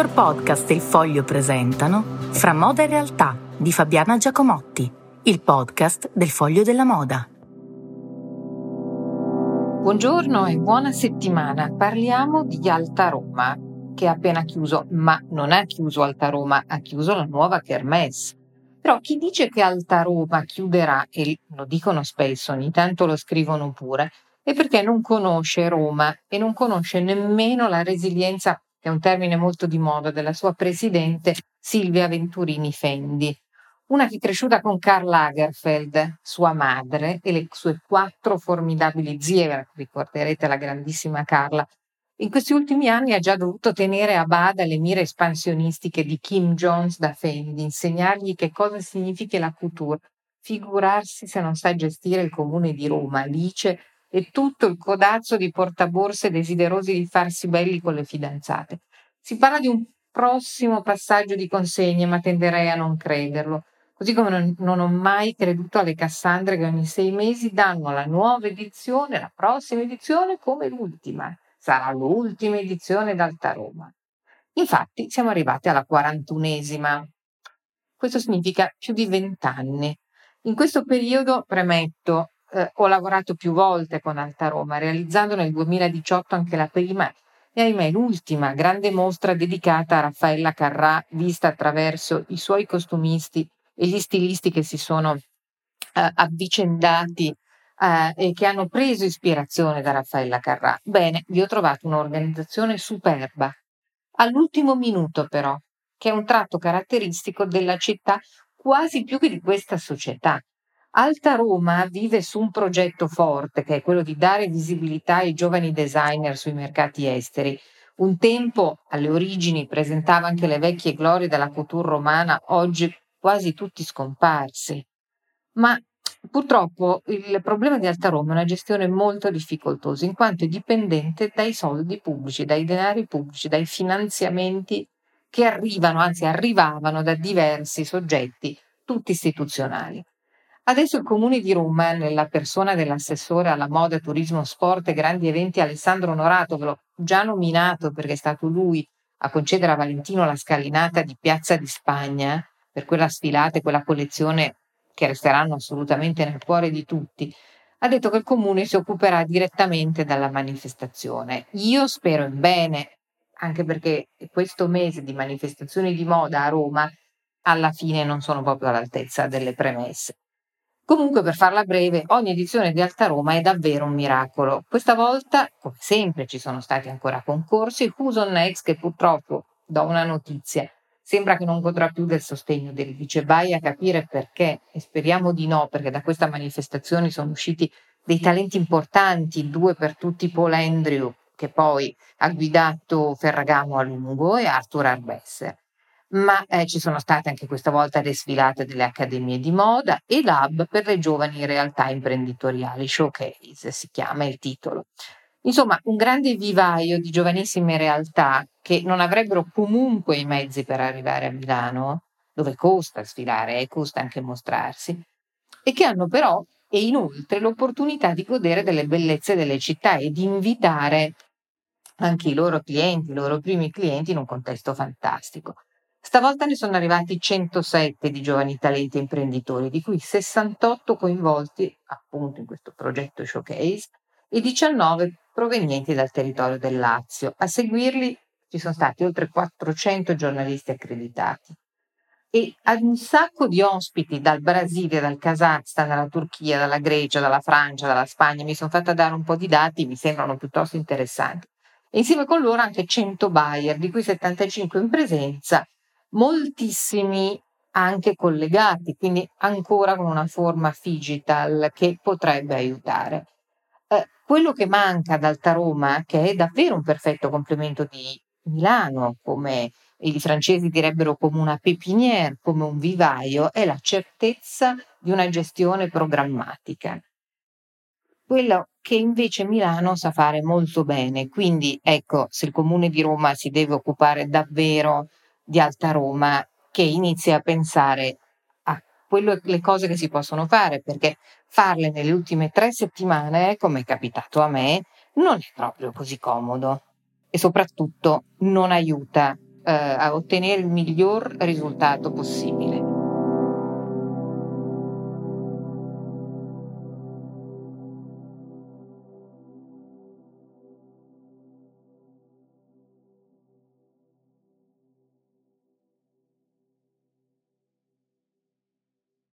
Dottor Podcast e Il Foglio presentano Fra moda e realtà di Fabiana Giacomotti, il podcast del Foglio della Moda. Buongiorno e buona settimana. Parliamo di Alta Roma, che ha appena chiuso, ma non ha chiuso Alta Roma, ha chiuso la nuova Kermesse. Però chi dice che Alta Roma chiuderà, e lo dicono spesso, ogni tanto lo scrivono pure, è perché non conosce Roma e non conosce nemmeno la resilienza che è un termine molto di moda, della sua presidente Silvia Venturini Fendi. Una che è cresciuta con Karl Lagerfeld, sua madre, e le sue quattro formidabili zie, ricorderete la grandissima Carla. In questi ultimi anni ha già dovuto tenere a bada le mire espansionistiche di Kim Jones da Fendi, insegnargli che cosa significa la couture, figurarsi se non sa gestire il comune di Roma, Alice e tutto il codazzo di portaborse desiderosi di farsi belli con le fidanzate. Si parla di un prossimo passaggio di consegne, ma tenderei a non crederlo. Così come non, non, ho mai creduto alle Cassandre che ogni sei mesi danno la nuova edizione, la prossima edizione come l'ultima. Sarà l'ultima edizione d'Alta Roma. Infatti siamo arrivati alla 41esima. Questo significa più di vent'anni. In questo periodo, premetto, eh, ho lavorato più volte con Alta Roma, realizzando nel 2018 anche la prima e ahimè l'ultima grande mostra dedicata a Raffaella Carrà, vista attraverso i suoi costumisti e gli stilisti che si sono eh, avvicendati eh, e che hanno preso ispirazione da Raffaella Carrà. Bene, vi ho trovato un'organizzazione superba. All'ultimo minuto però, che è un tratto caratteristico della città quasi più che di questa società. Alta Roma vive su un progetto forte che è quello di dare visibilità ai giovani designer sui mercati esteri. Un tempo alle origini presentava anche le vecchie glorie della couture romana, oggi quasi tutti scomparsi. Ma purtroppo il problema di Alta Roma è una gestione molto difficoltosa, in quanto è dipendente dai soldi pubblici, dai denari pubblici, dai finanziamenti che arrivano, anzi arrivavano da diversi soggetti, tutti istituzionali. Adesso il Comune di Roma, nella persona dell'assessore alla moda, turismo, sport e grandi eventi Alessandro Onorato, ve l'ho già nominato perché è stato lui a concedere a Valentino la scalinata di Piazza di Spagna per quella sfilata e quella collezione che resteranno assolutamente nel cuore di tutti, ha detto che il comune si occuperà direttamente della manifestazione. Io spero in bene, anche perché questo mese di manifestazioni di moda a Roma alla fine non sono proprio all'altezza delle premesse. Comunque, per farla breve, ogni edizione di Alta Roma è davvero un miracolo. Questa volta, come sempre, ci sono stati ancora concorsi. Who's on Next, che purtroppo, do una notizia, sembra che non godrà più del sostegno del vice Vai a capire perché, e speriamo di no, perché da questa manifestazione sono usciti dei talenti importanti, due per tutti Paul Andrew, che poi ha guidato Ferragamo a lungo, e Arthur Arbesser ma eh, ci sono state anche questa volta le sfilate delle accademie di moda e l'hub per le giovani realtà imprenditoriali, Showcase si chiama il titolo. Insomma, un grande vivaio di giovanissime realtà che non avrebbero comunque i mezzi per arrivare a Milano, dove costa sfilare e costa anche mostrarsi, e che hanno però e inoltre l'opportunità di godere delle bellezze delle città e di invitare anche i loro clienti, i loro primi clienti in un contesto fantastico. Stavolta ne sono arrivati 107 di giovani talenti imprenditori, di cui 68 coinvolti appunto in questo progetto showcase e 19 provenienti dal territorio del Lazio. A seguirli ci sono stati oltre 400 giornalisti accreditati e un sacco di ospiti dal Brasile, dal Kazakhstan, dalla Turchia, dalla Grecia, dalla Francia, dalla Spagna. Mi sono fatta dare un po' di dati, mi sembrano piuttosto interessanti. E insieme con loro anche 100 buyer, di cui 75 in presenza moltissimi anche collegati, quindi ancora con una forma digital che potrebbe aiutare. Eh, quello che manca ad Alta Roma, che è davvero un perfetto complemento di Milano, come i francesi direbbero come una pépinière, come un vivaio, è la certezza di una gestione programmatica. Quello che invece Milano sa fare molto bene. Quindi, ecco, se il comune di Roma si deve occupare davvero di Alta Roma che inizi a pensare a quelle cose che si possono fare, perché farle nelle ultime tre settimane, come è capitato a me, non è proprio così comodo e soprattutto non aiuta uh, a ottenere il miglior risultato possibile.